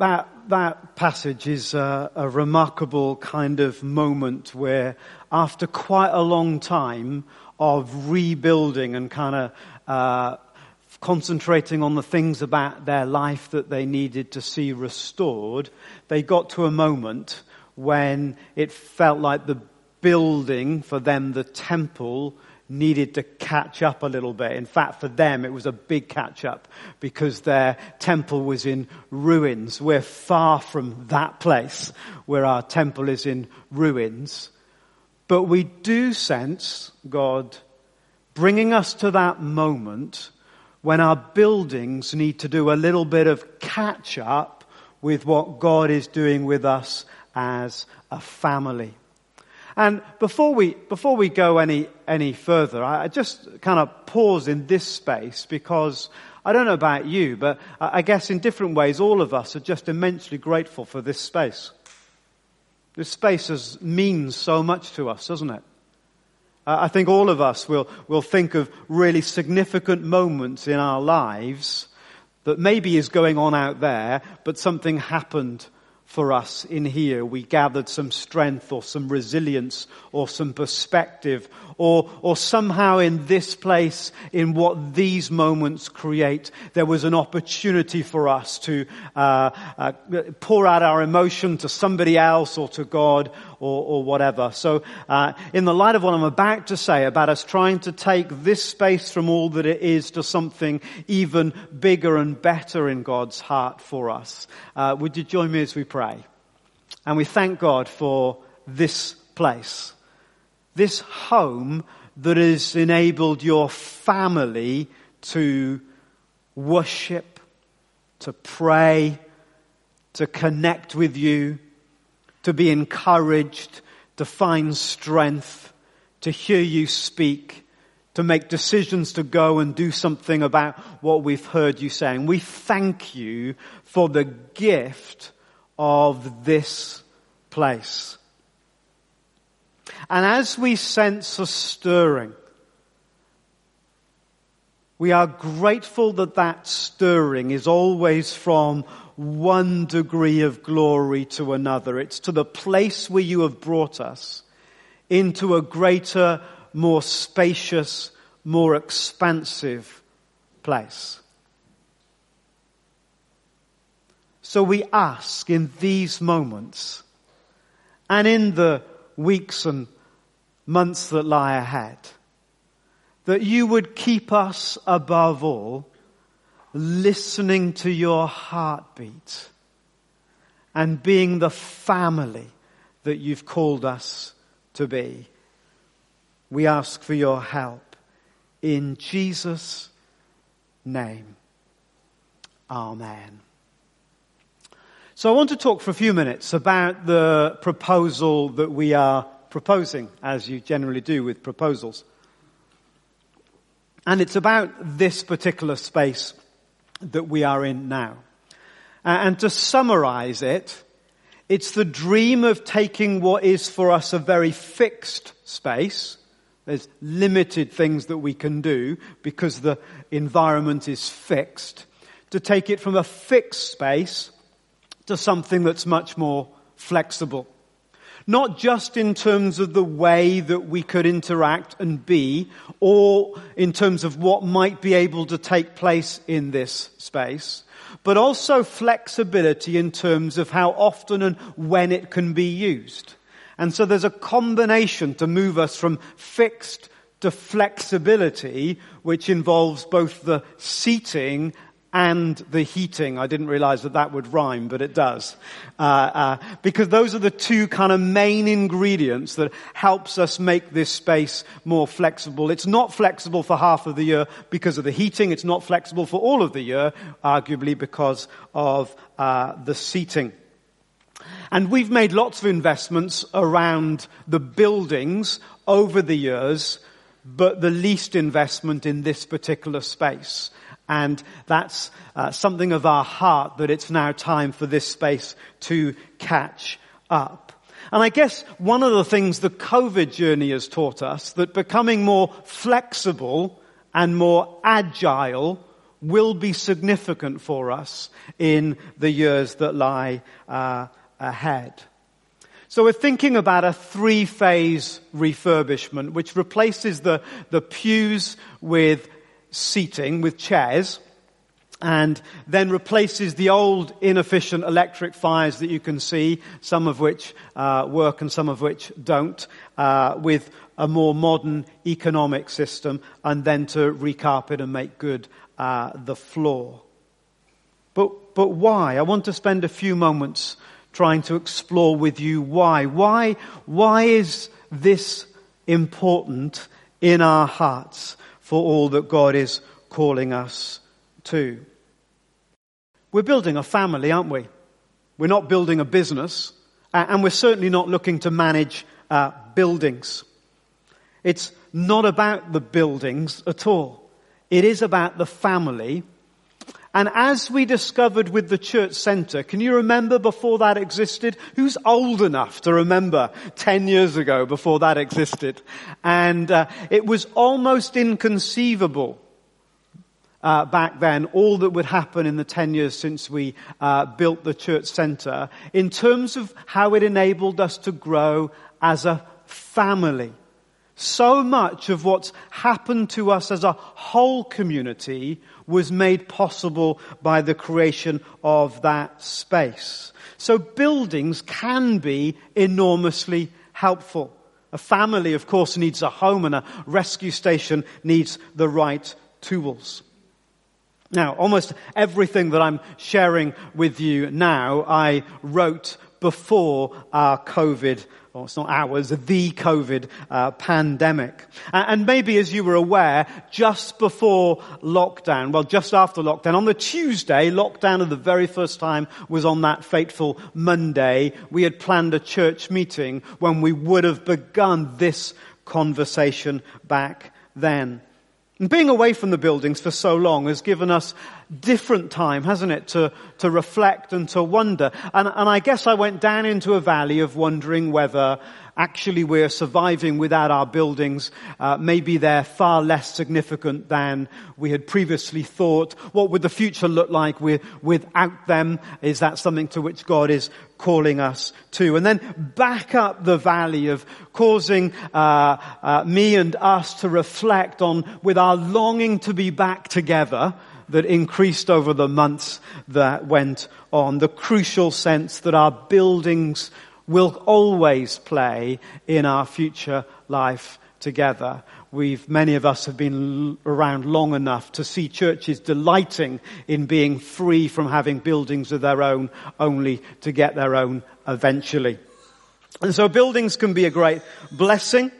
That, that passage is a, a, remarkable kind of moment where after quite a long time of rebuilding and kind of uh, concentrating on the things about their life that they needed to see restored, they got to a moment when it felt like the building for them, the temple, needed to catch up a little bit. In fact, for them, it was a big catch up because their temple was in ruins. We're far from that place where our temple is in ruins. But we do sense God bringing us to that moment when our buildings need to do a little bit of catch up with what God is doing with us as a family. And before we, before we go any, any further, I just kind of pause in this space because I don't know about you, but I guess in different ways all of us are just immensely grateful for this space. This space has, means so much to us, doesn't it? I think all of us will, will think of really significant moments in our lives that maybe is going on out there, but something happened for us in here. We gathered some strength or some resilience or some perspective or, or somehow in this place, in what these moments create, there was an opportunity for us to uh, uh, pour out our emotion to somebody else or to God or, or whatever. So, uh, in the light of what I'm about to say about us trying to take this space from all that it is to something even bigger and better in God's heart for us, uh, would you join me as we pray? And we thank God for this place this home that has enabled your family to worship, to pray, to connect with you, to be encouraged, to find strength, to hear you speak, to make decisions to go and do something about what we've heard you saying. We thank you for the gift of this place. And as we sense a stirring, we are grateful that that stirring is always from one degree of glory to another. It's to the place where you have brought us into a greater, more spacious, more expansive place. So we ask in these moments and in the weeks and months that lie ahead, that you would keep us above all listening to your heartbeat and being the family that you've called us to be. We ask for your help in Jesus' name. Amen. So I want to talk for a few minutes about the proposal that we are proposing, as you generally do with proposals. And it's about this particular space that we are in now. And to summarize it, it's the dream of taking what is for us a very fixed space. There's limited things that we can do because the environment is fixed. To take it from a fixed space to something that's much more flexible. Not just in terms of the way that we could interact and be, or in terms of what might be able to take place in this space, but also flexibility in terms of how often and when it can be used. And so there's a combination to move us from fixed to flexibility, which involves both the seating and the heating. I didn't realize that that would rhyme, but it does. Uh, uh, because those are the two kind of main ingredients that helps us make this space more flexible. It's not flexible for half of the year because of the heating. It's not flexible for all of the year, arguably because of uh, the seating. And we've made lots of investments around the buildings over the years, but the least investment in this particular space. And that's uh, something of our heart that it's now time for this space to catch up. And I guess one of the things the COVID journey has taught us that becoming more flexible and more agile will be significant for us in the years that lie uh, ahead. So we're thinking about a three-phase refurbishment, which replaces the, the pews with seating with chairs and then replaces the old inefficient electric fires that you can see, some of which uh, work and some of which don't, uh, with a more modern economic system, and then to recarpet and make good uh, the floor. But, but why? I want to spend a few moments trying to explore with you why. Why, why is this important in our hearts? For all that God is calling us to. We're building a family, aren't we? We're not building a business, and we're certainly not looking to manage uh, buildings. It's not about the buildings at all. It is about the family and as we discovered with the church center, can you remember before that existed? Who's old enough to remember 10 years ago before that existed? And uh, it was almost inconceivable uh, back then, all that would happen in the 10 years since we uh, built the church center in terms of how it enabled us to grow as a family. So much of what's happened to us as a whole community was made possible by the creation of that space. So buildings can be enormously helpful. A family, of course, needs a home and a rescue station needs the right tools. Now, almost everything that I'm sharing with you now, I wrote before our COVID or it's not ours, the COVID uh, pandemic. And maybe as you were aware, just before lockdown, well, just after lockdown, on the Tuesday, lockdown of the very first time was on that fateful Monday, we had planned a church meeting when we would have begun this conversation back then. And being away from the buildings for so long has given us different time, hasn't it, to, to reflect and to wonder. And, and I guess I went down into a valley of wondering whether actually we're surviving without our buildings. Uh, maybe they're far less significant than we had previously thought. What would the future look like with, without them? Is that something to which God is calling us to? And then back up the valley of causing uh, uh, me and us to reflect on with our longing to be back together that increased over the months that went on. The crucial sense that our buildings will always play in our future life together. We've, many of us have been around long enough to see churches delighting in being free from having buildings of their own, only to get their own eventually. And so buildings can be a great blessing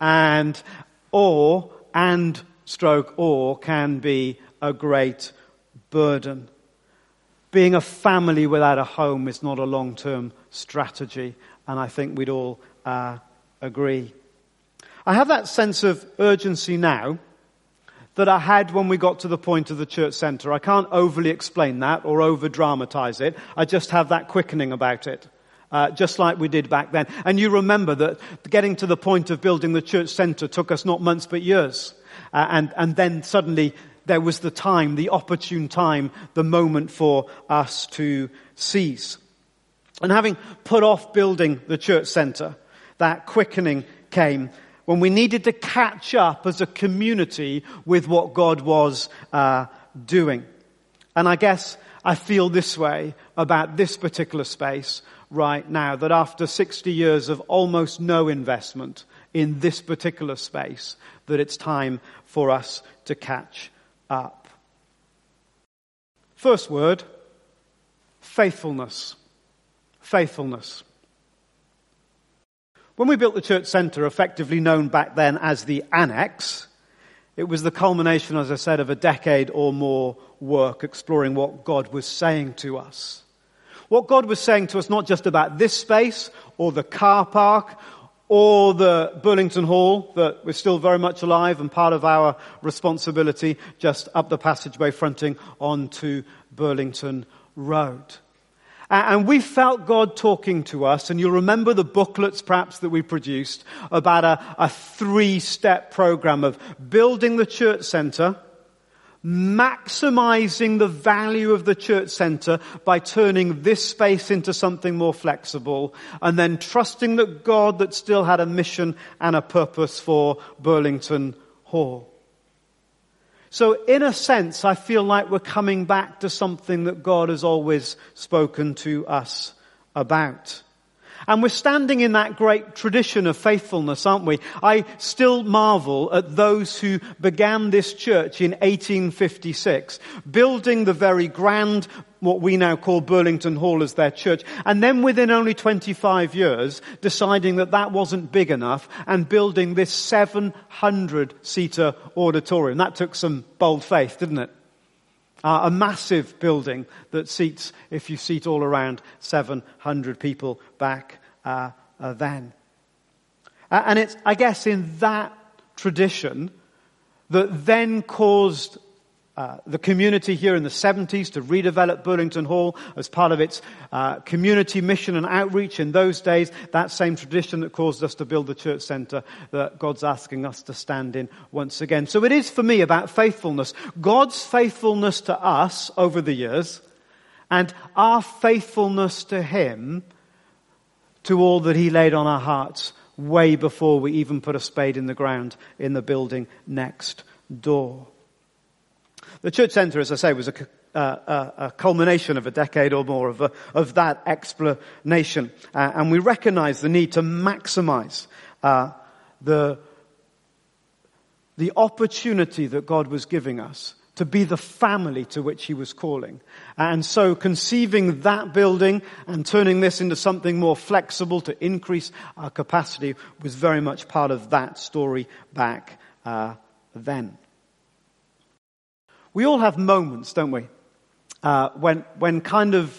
and, or, and stroke, or can be a great burden. Being a family without a home is not a long-term strategy, and I think we'd all uh, agree. I have that sense of urgency now that I had when we got to the point of the church center. I can't overly explain that or over dramatize it. I just have that quickening about it. Uh, just like we did back then. And you remember that getting to the point of building the church center took us not months but years. Uh, and, and then suddenly there was the time, the opportune time, the moment for us to seize. And having put off building the church center, that quickening came when we needed to catch up as a community with what God was uh, doing. And I guess I feel this way about this particular space right now, that after 60 years of almost no investment in this particular space, that it's time for us to catch up. First word, faithfulness. Faithfulness. When we built the church centre, effectively known back then as the annex, it was the culmination, as I said, of a decade or more work exploring what God was saying to us. What God was saying to us, not just about this space or the car park or the Burlington Hall that was still very much alive and part of our responsibility just up the passageway fronting onto Burlington Road. And we felt God talking to us, and you'll remember the booklets perhaps that we produced about a, a three-step program of building the church center, maximizing the value of the church center by turning this space into something more flexible, and then trusting that God that still had a mission and a purpose for Burlington Hall. So in a sense, I feel like we're coming back to something that God has always spoken to us about. And we're standing in that great tradition of faithfulness, aren't we? I still marvel at those who began this church in 1856, building the very grand, what we now call Burlington Hall as their church, and then within only 25 years, deciding that that wasn't big enough and building this 700 seater auditorium. That took some bold faith, didn't it? Uh, a massive building that seats, if you seat all around, 700 people back uh, uh, then. And it's, I guess, in that tradition that then caused uh, the community here in the 70s to redevelop Burlington Hall as part of its uh, community mission and outreach in those days. That same tradition that caused us to build the church center that God's asking us to stand in once again. So it is for me about faithfulness. God's faithfulness to us over the years and our faithfulness to Him to all that He laid on our hearts way before we even put a spade in the ground in the building next door. The church centre, as I say, was a, uh, a, culmination of a decade or more of, a, of that explanation. Uh, and we recognize the need to maximize uh, the, the opportunity that God was giving us to be the family to which he was calling. And so conceiving that building and turning this into something more flexible to increase our capacity was very much part of that story back uh, then. We all have moments, don't we? Uh, when, when kind of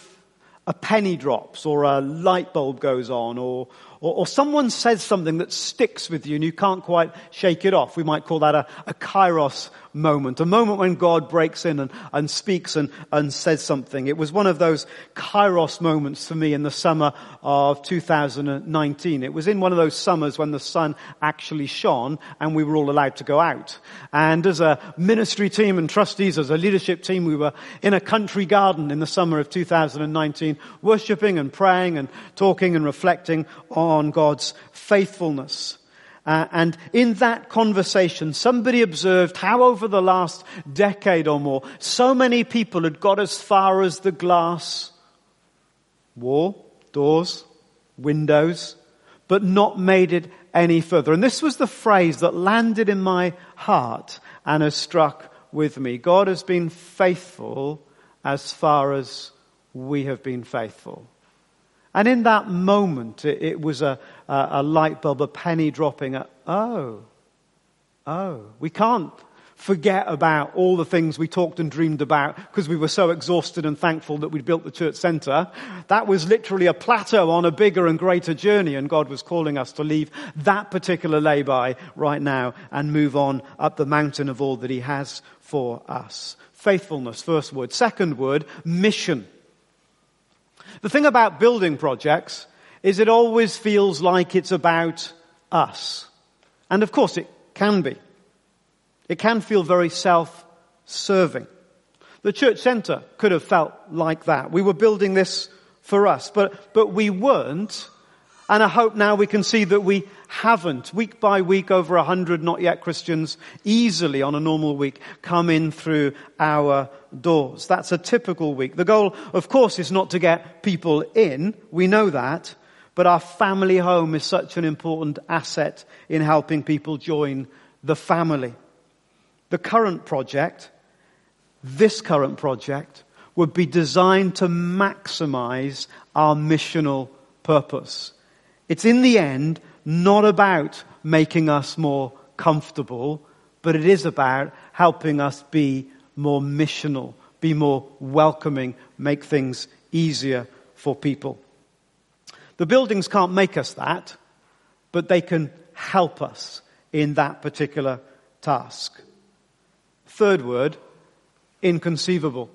a penny drops or a light bulb goes on or, or, or, someone says something that sticks with you and you can't quite shake it off. We might call that a, a kairos moment, a moment when God breaks in and, and speaks and, and says something. It was one of those kairos moments for me in the summer of 2019. It was in one of those summers when the sun actually shone and we were all allowed to go out. And as a ministry team and trustees, as a leadership team, we were in a country garden in the summer of 2019, worshipping and praying and talking and reflecting on God's faithfulness. Uh, and in that conversation, somebody observed how over the last decade or more, so many people had got as far as the glass wall, doors, windows, but not made it any further. And this was the phrase that landed in my heart and has struck with me. God has been faithful as far as we have been faithful. And in that moment, it, it was a, a, a, light bulb, a penny dropping. A, oh, oh, we can't forget about all the things we talked and dreamed about because we were so exhausted and thankful that we'd built the church center. That was literally a plateau on a bigger and greater journey, and God was calling us to leave that particular lay-by right now and move on up the mountain of all that He has for us. Faithfulness, first word. Second word, mission. The thing about building projects is it always feels like it's about us. And of course it can be. It can feel very self-serving. The church center could have felt like that. We were building this for us, but, but we weren't and I hope now we can see that we haven't, week by week, over a hundred not yet Christians easily on a normal week come in through our doors. That's a typical week. The goal, of course, is not to get people in. We know that. But our family home is such an important asset in helping people join the family. The current project, this current project, would be designed to maximize our missional purpose. It's in the end not about making us more comfortable, but it is about helping us be more missional, be more welcoming, make things easier for people. The buildings can't make us that, but they can help us in that particular task. Third word, inconceivable.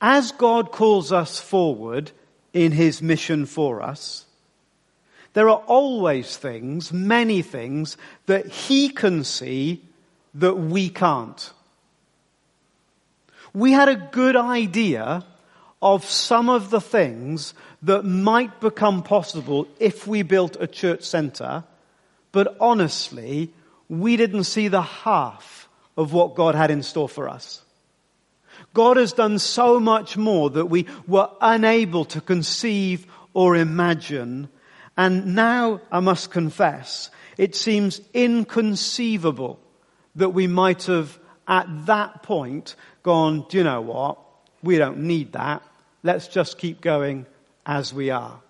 As God calls us forward in His mission for us, there are always things, many things, that He can see that we can't. We had a good idea of some of the things that might become possible if we built a church center, but honestly, we didn't see the half of what God had in store for us. God has done so much more that we were unable to conceive or imagine. And now I must confess, it seems inconceivable that we might have at that point gone, do you know what? We don't need that. Let's just keep going as we are.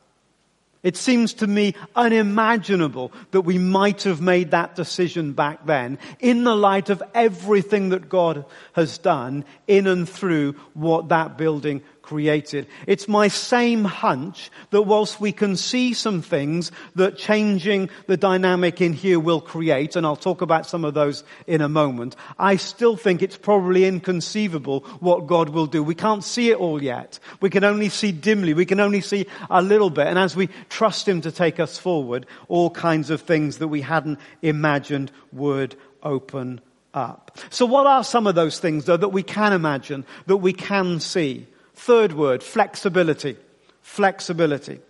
It seems to me unimaginable that we might have made that decision back then in the light of everything that God has done in and through what that building created. It's my same hunch that whilst we can see some things that changing the dynamic in here will create, and I'll talk about some of those in a moment, I still think it's probably inconceivable what God will do. We can't see it all yet. We can only see dimly. We can only see a little bit. And as we trust Him to take us forward, all kinds of things that we hadn't imagined would open up. So what are some of those things though that we can imagine, that we can see? Third word, flexibility. Flexibility.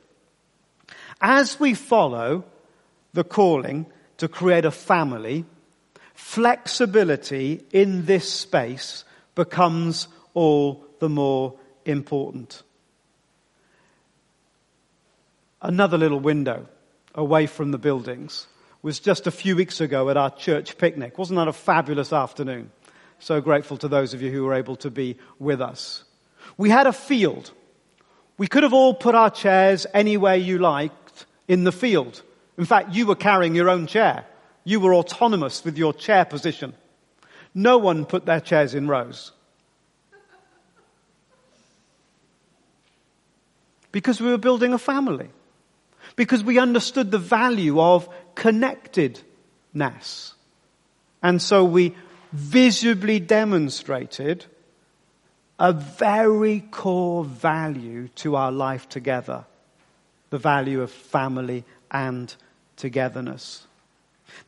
As we follow the calling to create a family, flexibility in this space becomes all the more important. Another little window away from the buildings was just a few weeks ago at our church picnic. Wasn't that a fabulous afternoon? So grateful to those of you who were able to be with us. We had a field. We could have all put our chairs anywhere you liked in the field. In fact, you were carrying your own chair. You were autonomous with your chair position. No one put their chairs in rows. Because we were building a family. Because we understood the value of connectedness. And so we visibly demonstrated a very core value to our life together. The value of family and togetherness.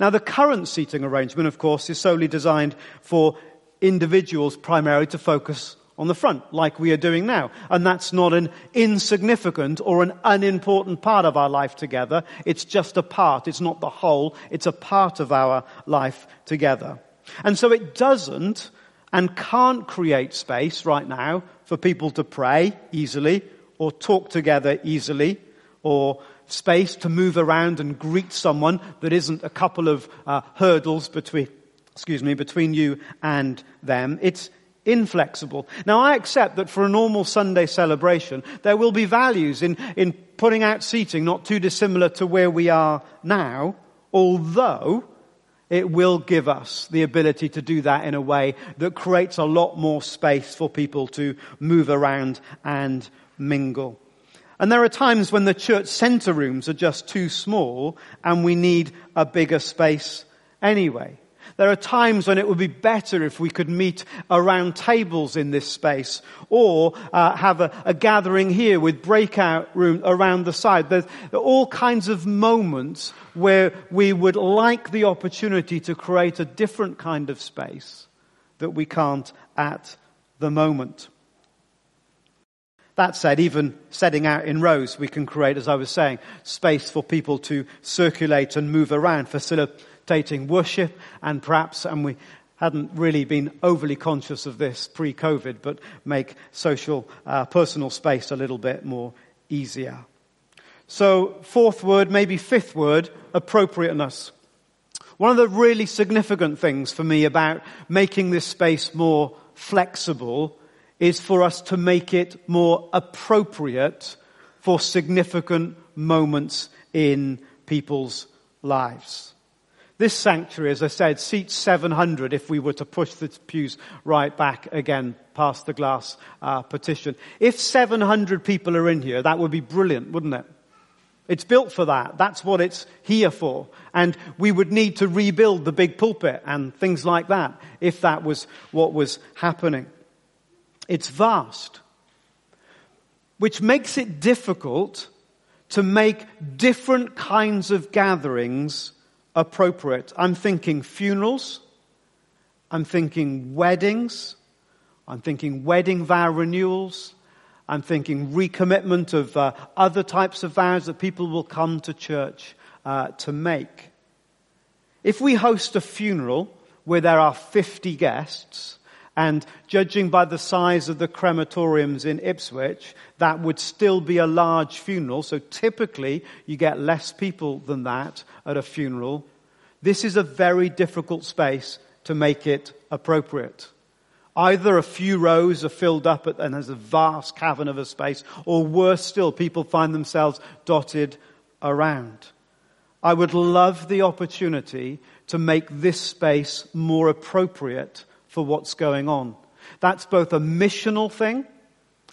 Now the current seating arrangement, of course, is solely designed for individuals primarily to focus on the front, like we are doing now. And that's not an insignificant or an unimportant part of our life together. It's just a part. It's not the whole. It's a part of our life together. And so it doesn't and can't create space right now for people to pray easily or talk together easily or space to move around and greet someone that isn't a couple of uh, hurdles between, excuse me, between you and them. It's inflexible. Now I accept that for a normal Sunday celebration, there will be values in, in putting out seating not too dissimilar to where we are now, although it will give us the ability to do that in a way that creates a lot more space for people to move around and mingle. And there are times when the church center rooms are just too small and we need a bigger space anyway. There are times when it would be better if we could meet around tables in this space or uh, have a, a, gathering here with breakout room around the side. There's all kinds of moments where we would like the opportunity to create a different kind of space that we can't at the moment. That said, even setting out in rows, we can create, as I was saying, space for people to circulate and move around, facilitate facilitating worship and perhaps, and we hadn't really been overly conscious of this pre-COVID, but make social, uh, personal space a little bit more easier. So fourth word, maybe fifth word, appropriateness. One of the really significant things for me about making this space more flexible is for us to make it more appropriate for significant moments in people's lives. This sanctuary, as I said, seats 700 if we were to push the pews right back again past the glass uh, partition. If 700 people are in here, that would be brilliant, wouldn't it? It's built for that. That's what it's here for. And we would need to rebuild the big pulpit and things like that if that was what was happening. It's vast, which makes it difficult to make different kinds of gatherings appropriate. I'm thinking funerals. I'm thinking weddings. I'm thinking wedding vow renewals. I'm thinking recommitment of uh, other types of vows that people will come to church uh, to make. If we host a funeral where there are 50 guests, and judging by the size of the crematoriums in Ipswich, that would still be a large funeral. So typically you get less people than that at a funeral. This is a very difficult space to make it appropriate. Either a few rows are filled up and there's a vast cavern of a space, or worse still, people find themselves dotted around. I would love the opportunity to make this space more appropriate for what's going on. That's both a missional thing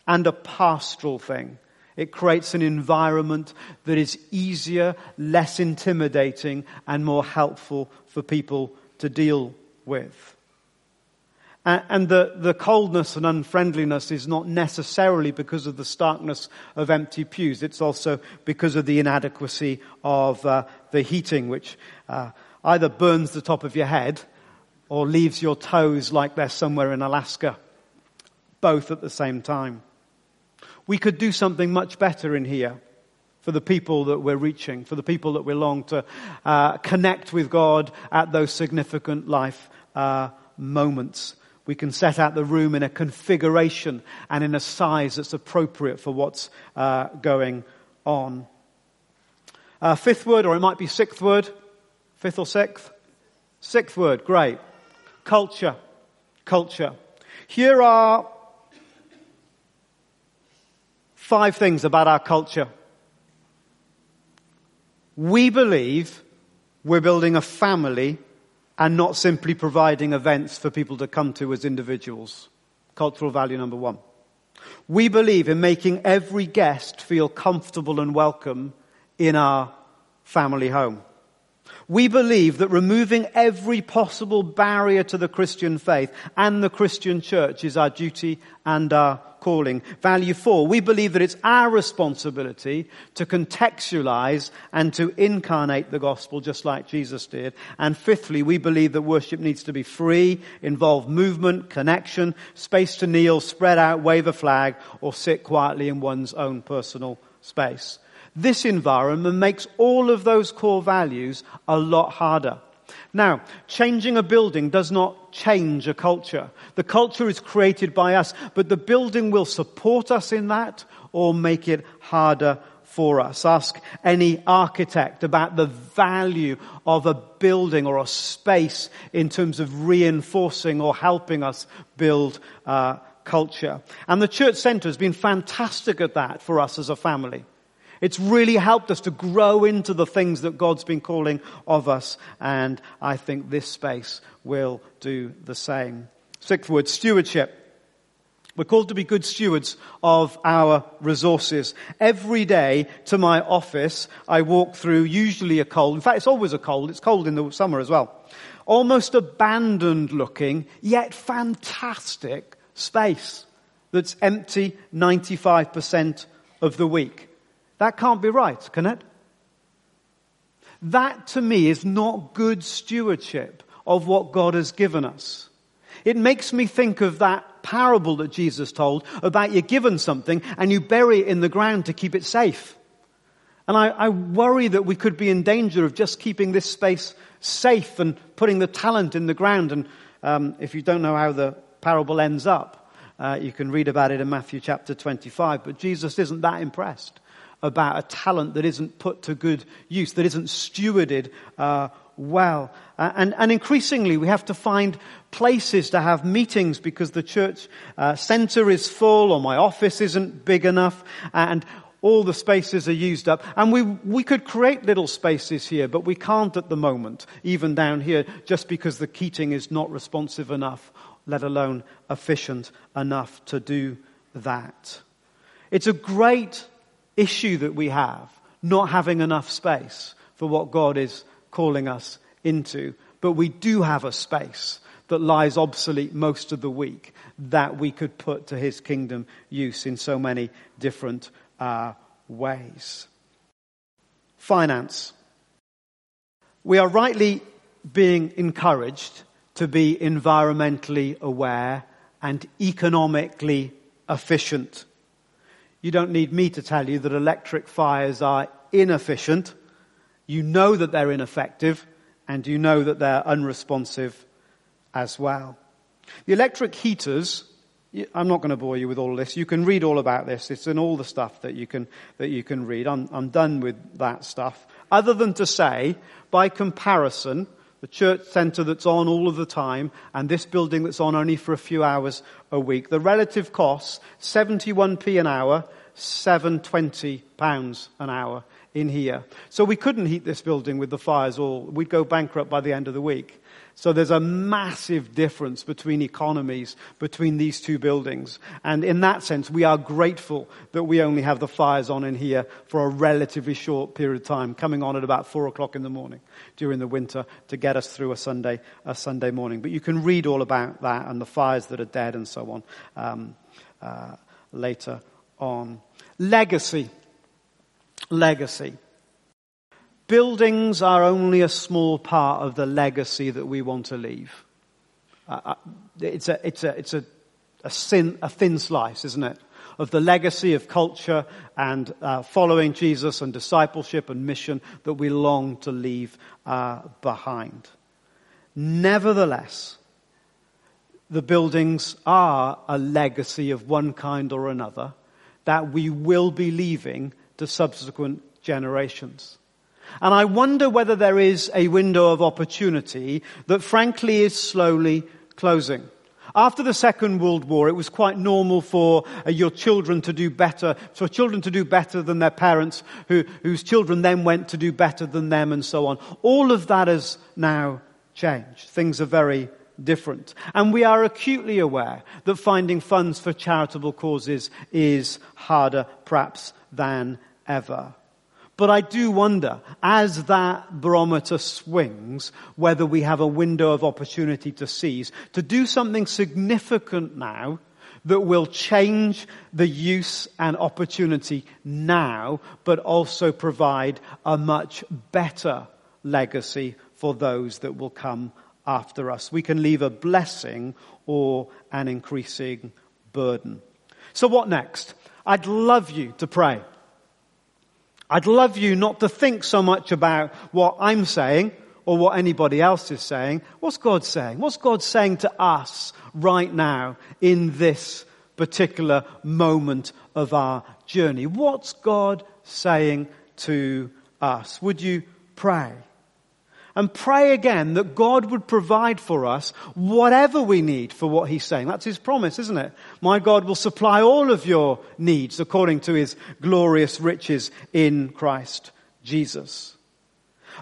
and a pastoral thing. It creates an environment that is easier, less intimidating, and more helpful for people to deal with. And the, the coldness and unfriendliness is not necessarily because of the starkness of empty pews. It's also because of the inadequacy of uh, the heating, which uh, either burns the top of your head or leaves your toes like they're somewhere in Alaska. Both at the same time. We could do something much better in here for the people that we're reaching, for the people that we long to uh, connect with God at those significant life uh, moments. We can set out the room in a configuration and in a size that's appropriate for what's uh, going on. Uh, fifth word, or it might be sixth word. Fifth or sixth? Sixth word, great. Culture. Culture. Here are five things about our culture. We believe we're building a family and not simply providing events for people to come to as individuals. Cultural value number one. We believe in making every guest feel comfortable and welcome in our family home. We believe that removing every possible barrier to the Christian faith and the Christian church is our duty and our calling. Value four, we believe that it's our responsibility to contextualize and to incarnate the gospel just like Jesus did. And fifthly, we believe that worship needs to be free, involve movement, connection, space to kneel, spread out, wave a flag, or sit quietly in one's own personal space. This environment makes all of those core values a lot harder. Now, changing a building does not change a culture. The culture is created by us, but the building will support us in that or make it harder for us. Ask any architect about the value of a building or a space in terms of reinforcing or helping us build uh, culture. And the church center has been fantastic at that for us as a family. It's really helped us to grow into the things that God's been calling of us, and I think this space will do the same. Sixth word, stewardship. We're called to be good stewards of our resources. Every day to my office, I walk through usually a cold, in fact it's always a cold, it's cold in the summer as well, almost abandoned looking, yet fantastic space that's empty 95% of the week. That can't be right, can it? That to me is not good stewardship of what God has given us. It makes me think of that parable that Jesus told about you're given something and you bury it in the ground to keep it safe. And I, I worry that we could be in danger of just keeping this space safe and putting the talent in the ground. And um, if you don't know how the parable ends up, uh, you can read about it in Matthew chapter 25. But Jesus isn't that impressed about a talent that isn't put to good use, that isn't stewarded uh, well. Uh, and, and increasingly we have to find places to have meetings because the church uh, center is full or my office isn't big enough and all the spaces are used up. And we, we could create little spaces here, but we can't at the moment, even down here, just because the Keating is not responsive enough, let alone efficient enough to do that. It's a great issue that we have, not having enough space for what God is calling us into. But we do have a space that lies obsolete most of the week that we could put to his kingdom use in so many different uh, ways. Finance. We are rightly being encouraged to be environmentally aware and economically efficient. You don't need me to tell you that electric fires are inefficient. You know that they're ineffective and you know that they're unresponsive as well. The electric heaters I'm not going to bore you with all of this. You can read all about this. It's in all the stuff that you can, that you can read. I'm, I'm done with that stuff. Other than to say, by comparison, the church centre that's on all of the time and this building that's on only for a few hours a week, the relative costs, 71p an hour, 720 pounds an hour in here. So we couldn't heat this building with the fires all. We'd go bankrupt by the end of the week. So there's a massive difference between economies between these two buildings. And in that sense, we are grateful that we only have the fires on in here for a relatively short period of time, coming on at about four o'clock in the morning during the winter to get us through a Sunday, a Sunday morning. But you can read all about that and the fires that are dead and so on um, uh, later on. Legacy. Legacy. Buildings are only a small part of the legacy that we want to leave. Uh, uh, it's a, it's a, it's a, a, a thin slice, isn't it? Of the legacy of culture and uh, following Jesus and discipleship and mission that we long to leave uh, behind. Nevertheless, the buildings are a legacy of one kind or another that we will be leaving to subsequent generations. And I wonder whether there is a window of opportunity that frankly is slowly closing. After the Second World War, it was quite normal for uh, your children to do better, for children to do better than their parents, who, whose children then went to do better than them and so on. All of that has now changed. Things are very different. And we are acutely aware that finding funds for charitable causes is harder perhaps than ever. But I do wonder, as that barometer swings, whether we have a window of opportunity to seize, to do something significant now that will change the use and opportunity now, but also provide a much better legacy for those that will come after us. We can leave a blessing or an increasing burden. So what next? I'd love you to pray. I'd love you not to think so much about what I'm saying or what anybody else is saying. What's God saying? What's God saying to us right now in this particular moment of our journey? What's God saying to us? Would you pray? And pray again that God would provide for us whatever we need for what He's saying. That's His promise, isn't it? My God will supply all of your needs according to His glorious riches in Christ Jesus.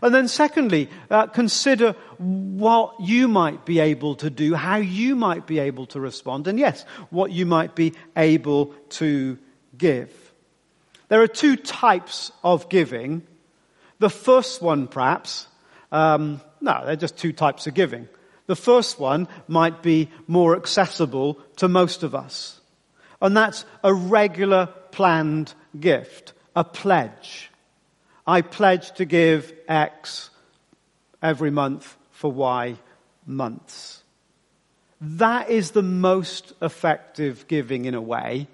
And then secondly, uh, consider what you might be able to do, how you might be able to respond, and yes, what you might be able to give. There are two types of giving. The first one, perhaps, um, no, they're just two types of giving. The first one might be more accessible to most of us. And that's a regular planned gift, a pledge. I pledge to give X every month for Y months. That is the most effective giving in a way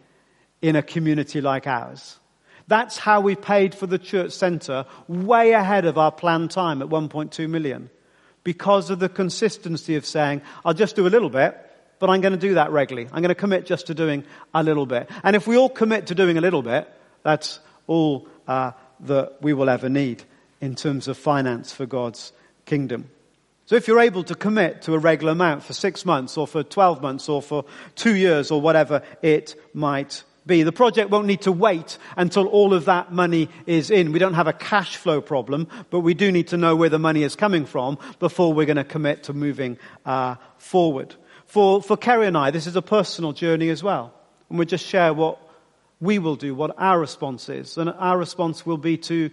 in a community like ours. That's how we paid for the church centre way ahead of our planned time at 1.2 million. Because of the consistency of saying, I'll just do a little bit, but I'm going to do that regularly. I'm going to commit just to doing a little bit. And if we all commit to doing a little bit, that's all uh, that we will ever need in terms of finance for God's kingdom. So if you're able to commit to a regular amount for six months or for 12 months or for two years or whatever it might be, the project won't need to wait until all of that money is in. We don't have a cash flow problem, but we do need to know where the money is coming from before we're going to commit to moving uh, forward. For, for Kerry and I, this is a personal journey as well. And we'll just share what we will do, what our response is. And our response will be to,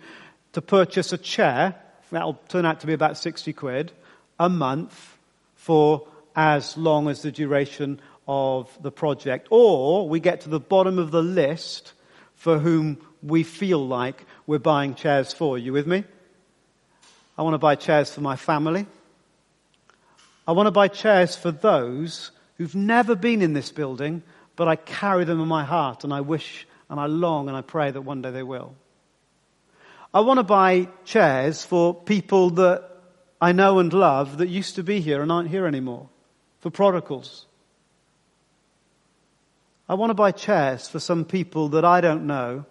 to purchase a chair. That'll turn out to be about 60 quid a month for as long as the duration of the project. Or we get to the bottom of the list for whom we feel like we're buying chairs for. You with me? I want to buy chairs for my family. I want to buy chairs for those who've never been in this building, but I carry them in my heart and I wish and I long and I pray that one day they will. I want to buy chairs for people that I know and love that used to be here and aren't here anymore, for prodigals. I want to buy chairs for some people that I don't know,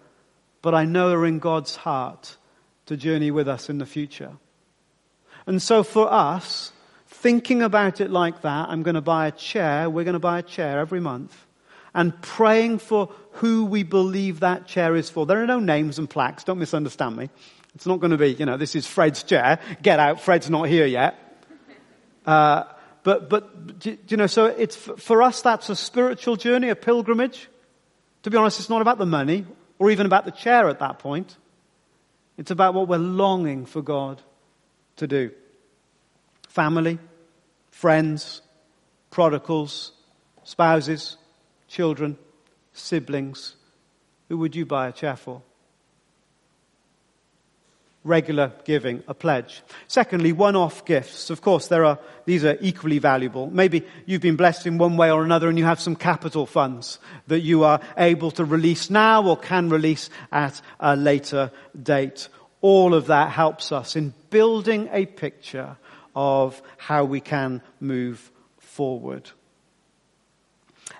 but I know are in God's heart to journey with us in the future. And so for us, thinking about it like that, I'm going to buy a chair, we're going to buy a chair every month, and praying for who we believe that chair is for. There are no names and plaques, don't misunderstand me. It's not going to be, you know, this is Fred's chair. Get out, Fred's not here yet. Uh, but, but, you know, so it's, for us, that's a spiritual journey, a pilgrimage. To be honest, it's not about the money or even about the chair at that point. It's about what we're longing for God to do. Family, friends, prodigals, spouses, children, siblings. Who would you buy a chair for? Regular giving, a pledge. Secondly, one-off gifts. Of course, there are, these are equally valuable. Maybe you've been blessed in one way or another and you have some capital funds that you are able to release now or can release at a later date. All of that helps us in building a picture of how we can move forward.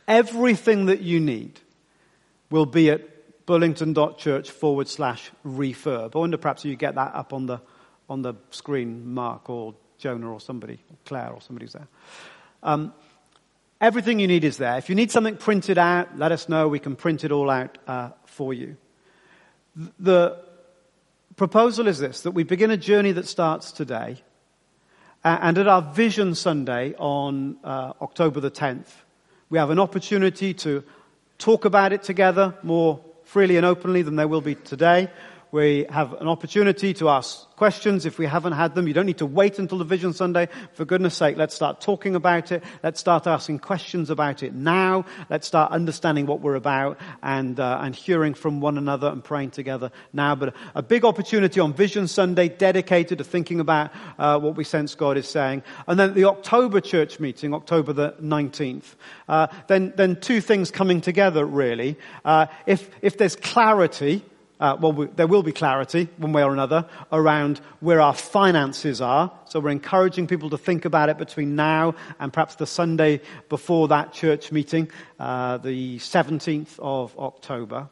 Everything that you need will be at burlington.church forward slash refurb. I wonder perhaps you get that up on the, on the screen, Mark or Jonah or somebody, Claire or somebody's there. Um, everything you need is there. If you need something printed out, let us know. We can print it all out uh, for you. The proposal is this, that we begin a journey that starts today. And at our Vision Sunday on uh, October the 10th, we have an opportunity to talk about it together more freely and openly than there will be today. We have an opportunity to ask questions if we haven't had them. You don't need to wait until the Vision Sunday. For goodness sake, let's start talking about it. Let's start asking questions about it now. Let's start understanding what we're about and, uh, and hearing from one another and praying together now. But a big opportunity on Vision Sunday dedicated to thinking about uh, what we sense God is saying. And then the October church meeting, October the 19th. Uh, then, then two things coming together really. Uh, if, if there's clarity, uh, well, we, there will be clarity one way or another around where our finances are. So we're encouraging people to think about it between now and perhaps the Sunday before that church meeting, uh, the 17th of October.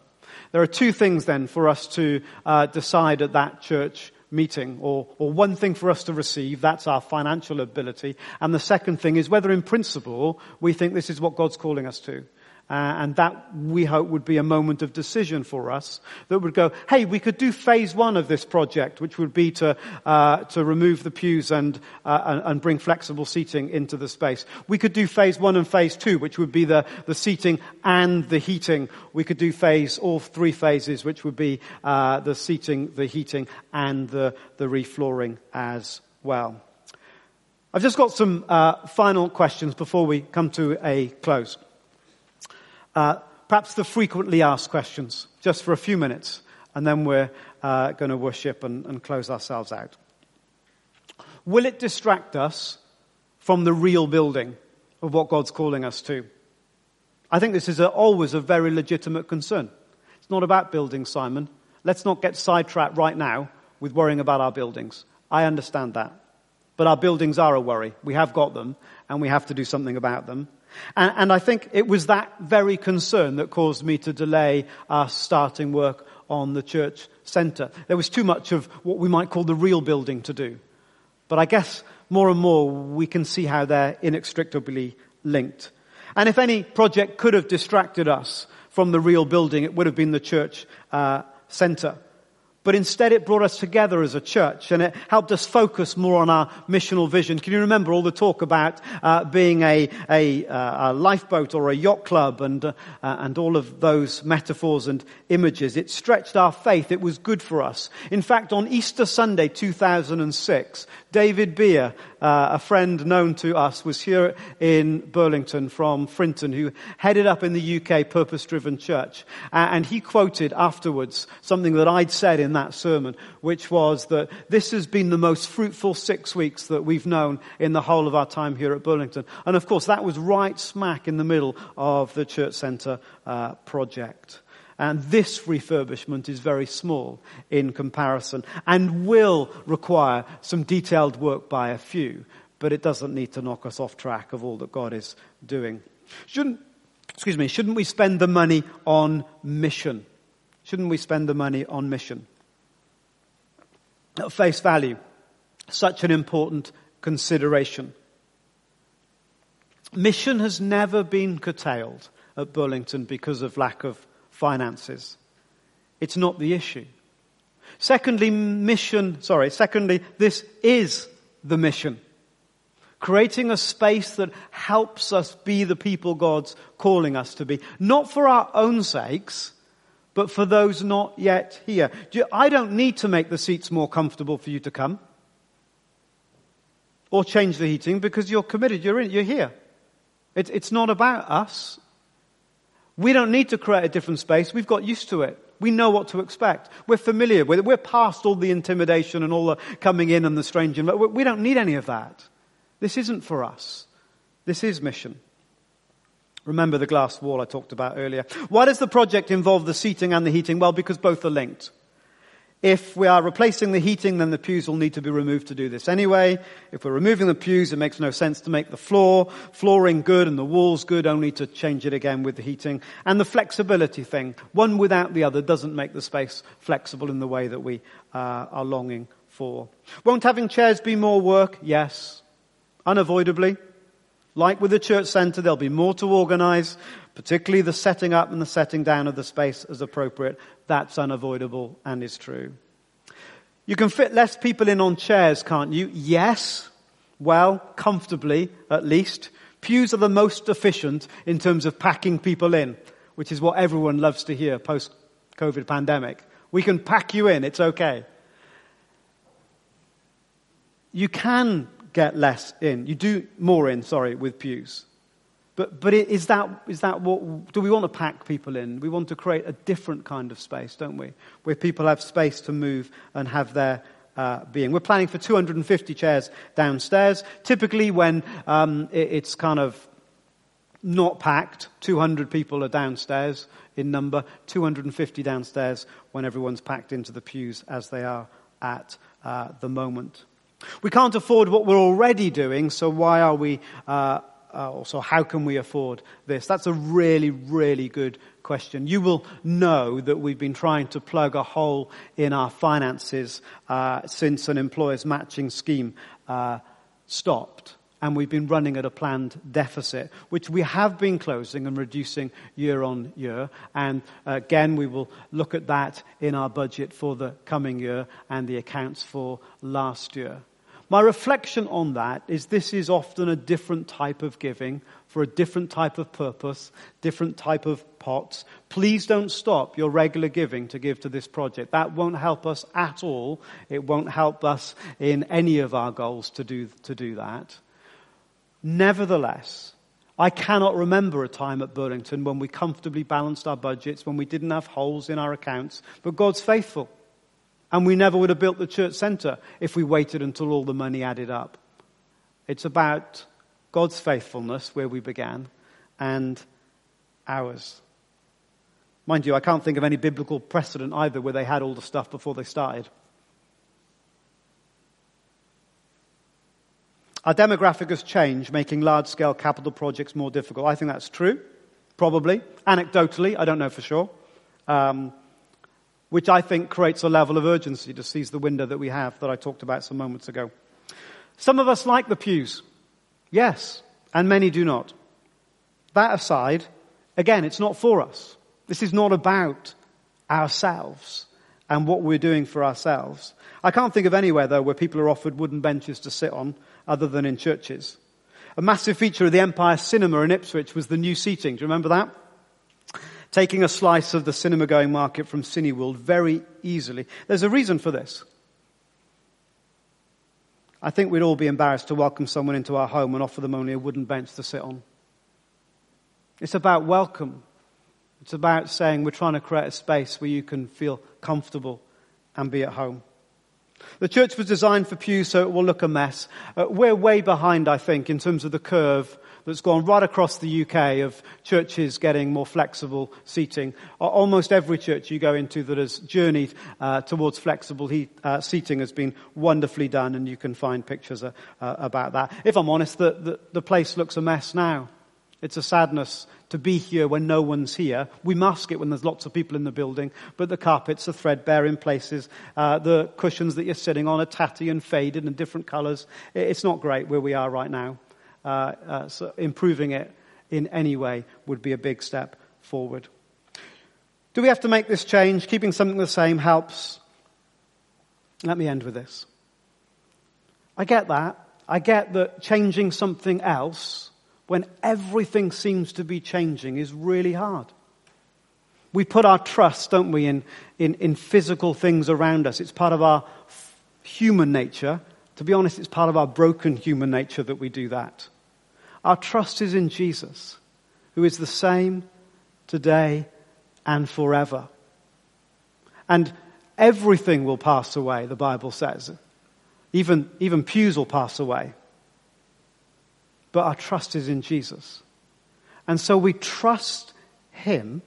There are two things then for us to uh, decide at that church meeting, or, or one thing for us to receive, that's our financial ability. And the second thing is whether in principle we think this is what God's calling us to. Uh, and that we hope would be a moment of decision for us that would go, hey, we could do phase one of this project, which would be to, uh, to remove the pews and, uh, and, bring flexible seating into the space. We could do phase one and phase two, which would be the, the seating and the heating. We could do phase, all three phases, which would be uh, the seating, the heating, and the, the reflooring as well. I've just got some uh, final questions before we come to a close. Uh, perhaps the frequently asked questions, just for a few minutes, and then we're uh, going to worship and, and close ourselves out. Will it distract us from the real building of what God's calling us to? I think this is a, always a very legitimate concern. It's not about building, Simon. Let's not get sidetracked right now with worrying about our buildings. I understand that. But our buildings are a worry. We have got them, and we have to do something about them. And, and, I think it was that very concern that caused me to delay us starting work on the church centre. There was too much of what we might call the real building to do. But I guess more and more we can see how they're inextricably linked. And if any project could have distracted us from the real building, it would have been the church uh, center but instead it brought us together as a church and it helped us focus more on our missional vision. Can you remember all the talk about uh, being a, a, uh, a, lifeboat or a yacht club and, uh, and all of those metaphors and images? It stretched our faith. It was good for us. In fact, on Easter Sunday 2006, David Beer, uh, a friend known to us, was here in Burlington from Frinton, who headed up in the UK Purpose Driven Church. And he quoted afterwards something that I'd said in that sermon, which was that this has been the most fruitful six weeks that we've known in the whole of our time here at Burlington. And of course, that was right smack in the middle of the church centre uh, project. And this refurbishment is very small in comparison and will require some detailed work by a few, but it doesn't need to knock us off track of all that God is doing. Shouldn't, excuse me, shouldn't we spend the money on mission? Shouldn't we spend the money on mission? At face value, such an important consideration. Mission has never been curtailed at Burlington because of lack of finances. It's not the issue. Secondly, mission, sorry, secondly, this is the mission. Creating a space that helps us be the people God's calling us to be. Not for our own sakes, but for those not yet here. I don't need to make the seats more comfortable for you to come. Or change the heating because you're committed, you're in, you're here. it's not about us. We don't need to create a different space. We've got used to it. We know what to expect. We're familiar with it. We're past all the intimidation and all the coming in and the strange. We don't need any of that. This isn't for us. This is mission. Remember the glass wall I talked about earlier. Why does the project involve the seating and the heating? Well, because both are linked. If we are replacing the heating, then the pews will need to be removed to do this anyway. If we're removing the pews, it makes no sense to make the floor, flooring good and the walls good, only to change it again with the heating. And the flexibility thing, one without the other doesn't make the space flexible in the way that we uh, are longing for. Won't having chairs be more work? Yes. Unavoidably. Like with the church centre, there'll be more to organise, particularly the setting up and the setting down of the space as appropriate. That's unavoidable and is true. You can fit less people in on chairs, can't you? Yes. Well, comfortably, at least. Pews are the most efficient in terms of packing people in, which is what everyone loves to hear post COVID pandemic. We can pack you in, it's okay. You can get less in. You do more in, sorry, with pews. But, but is, that, is that what, do we want to pack people in? We want to create a different kind of space, don't we? Where people have space to move and have their uh, being. We're planning for 250 chairs downstairs. Typically when um, it, it's kind of not packed, 200 people are downstairs in number, 250 downstairs when everyone's packed into the pews as they are at uh, the moment. We can't afford what we're already doing, so why are we uh, uh, also how can we afford this? That's a really, really good question. You will know that we've been trying to plug a hole in our finances uh, since an employer's matching scheme uh, stopped. And we've been running at a planned deficit, which we have been closing and reducing year on year. And again, we will look at that in our budget for the coming year and the accounts for last year. My reflection on that is this is often a different type of giving for a different type of purpose, different type of pots. Please don't stop your regular giving to give to this project. That won't help us at all. It won't help us in any of our goals to do, to do that. Nevertheless, I cannot remember a time at Burlington when we comfortably balanced our budgets, when we didn't have holes in our accounts, but God's faithful. And we never would have built the church center if we waited until all the money added up. It's about God's faithfulness where we began and ours. Mind you, I can't think of any biblical precedent either where they had all the stuff before they started. Our demographic has changed, making large scale capital projects more difficult. I think that's true, probably. Anecdotally, I don't know for sure. Um, which I think creates a level of urgency to seize the window that we have that I talked about some moments ago. Some of us like the pews. Yes, and many do not. That aside, again, it's not for us. This is not about ourselves and what we're doing for ourselves. I can't think of anywhere, though, where people are offered wooden benches to sit on other than in churches. A massive feature of the Empire Cinema in Ipswich was the new seating. Do you remember that? Taking a slice of the cinema going market from Cineworld very easily. There's a reason for this. I think we'd all be embarrassed to welcome someone into our home and offer them only a wooden bench to sit on. It's about welcome. It's about saying we're trying to create a space where you can feel comfortable and be at home. The church was designed for pews so it will look a mess. Uh, we're way behind, I think, in terms of the curve that's gone right across the UK of churches getting more flexible seating. Almost every church you go into that has journeyed uh, towards flexible he, uh, seating has been wonderfully done, and you can find pictures uh, uh about that. If I'm honest, the, the, the place looks a mess now. It's a sadness to be here when no one's here. We mask it when there's lots of people in the building, but the carpets are threadbare in places. Uh, the cushions that you're sitting on are tatty and faded and different colours. It's not great where we are right now. Uh, uh, so improving it in any way would be a big step forward. Do we have to make this change? Keeping something the same helps. Let me end with this. I get that. I get that changing something else when everything seems to be changing is really hard. We put our trust, don't we, in, in, in physical things around us. It's part of our human nature. To be honest, it's part of our broken human nature that we do that. Our trust is in Jesus, who is the same today and forever. And everything will pass away, the Bible says. Even, even pews will pass away but our trust is in Jesus. And so we trust Him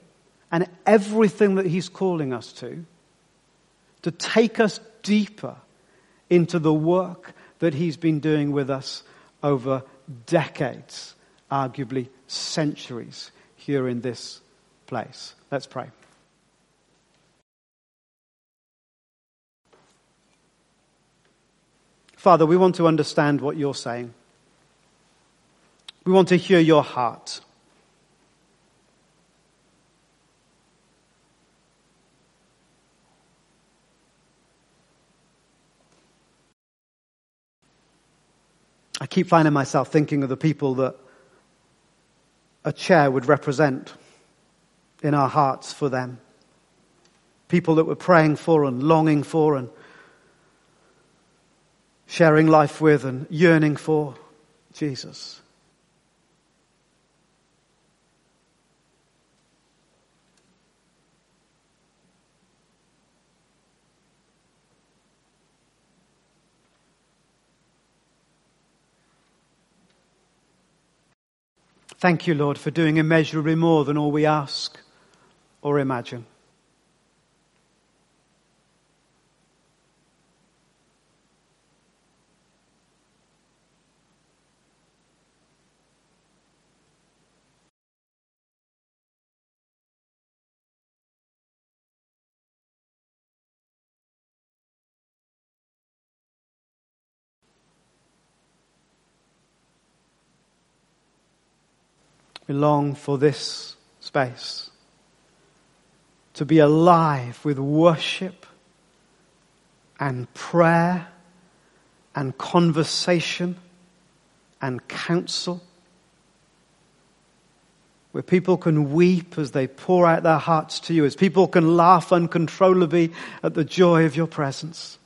and everything that He's calling us to, to take us deeper into the work that He's been doing with us over decades, arguably centuries, here in this place. Let's pray. Father, we want to understand what you're saying. We want to hear your heart. I keep finding myself thinking of the people that a chair would represent in our hearts for them. People that we're praying for and longing for and sharing life with and yearning for Jesus. Thank you, Lord, for doing immeasurably more than all we ask or imagine. Long for this space to be alive with worship and prayer and conversation and counsel. Where people can weep as they pour out their hearts to you, as people can laugh uncontrollably at the joy of your presence.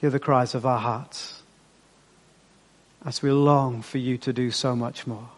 Hear the cries of our hearts as we long for you to do so much more.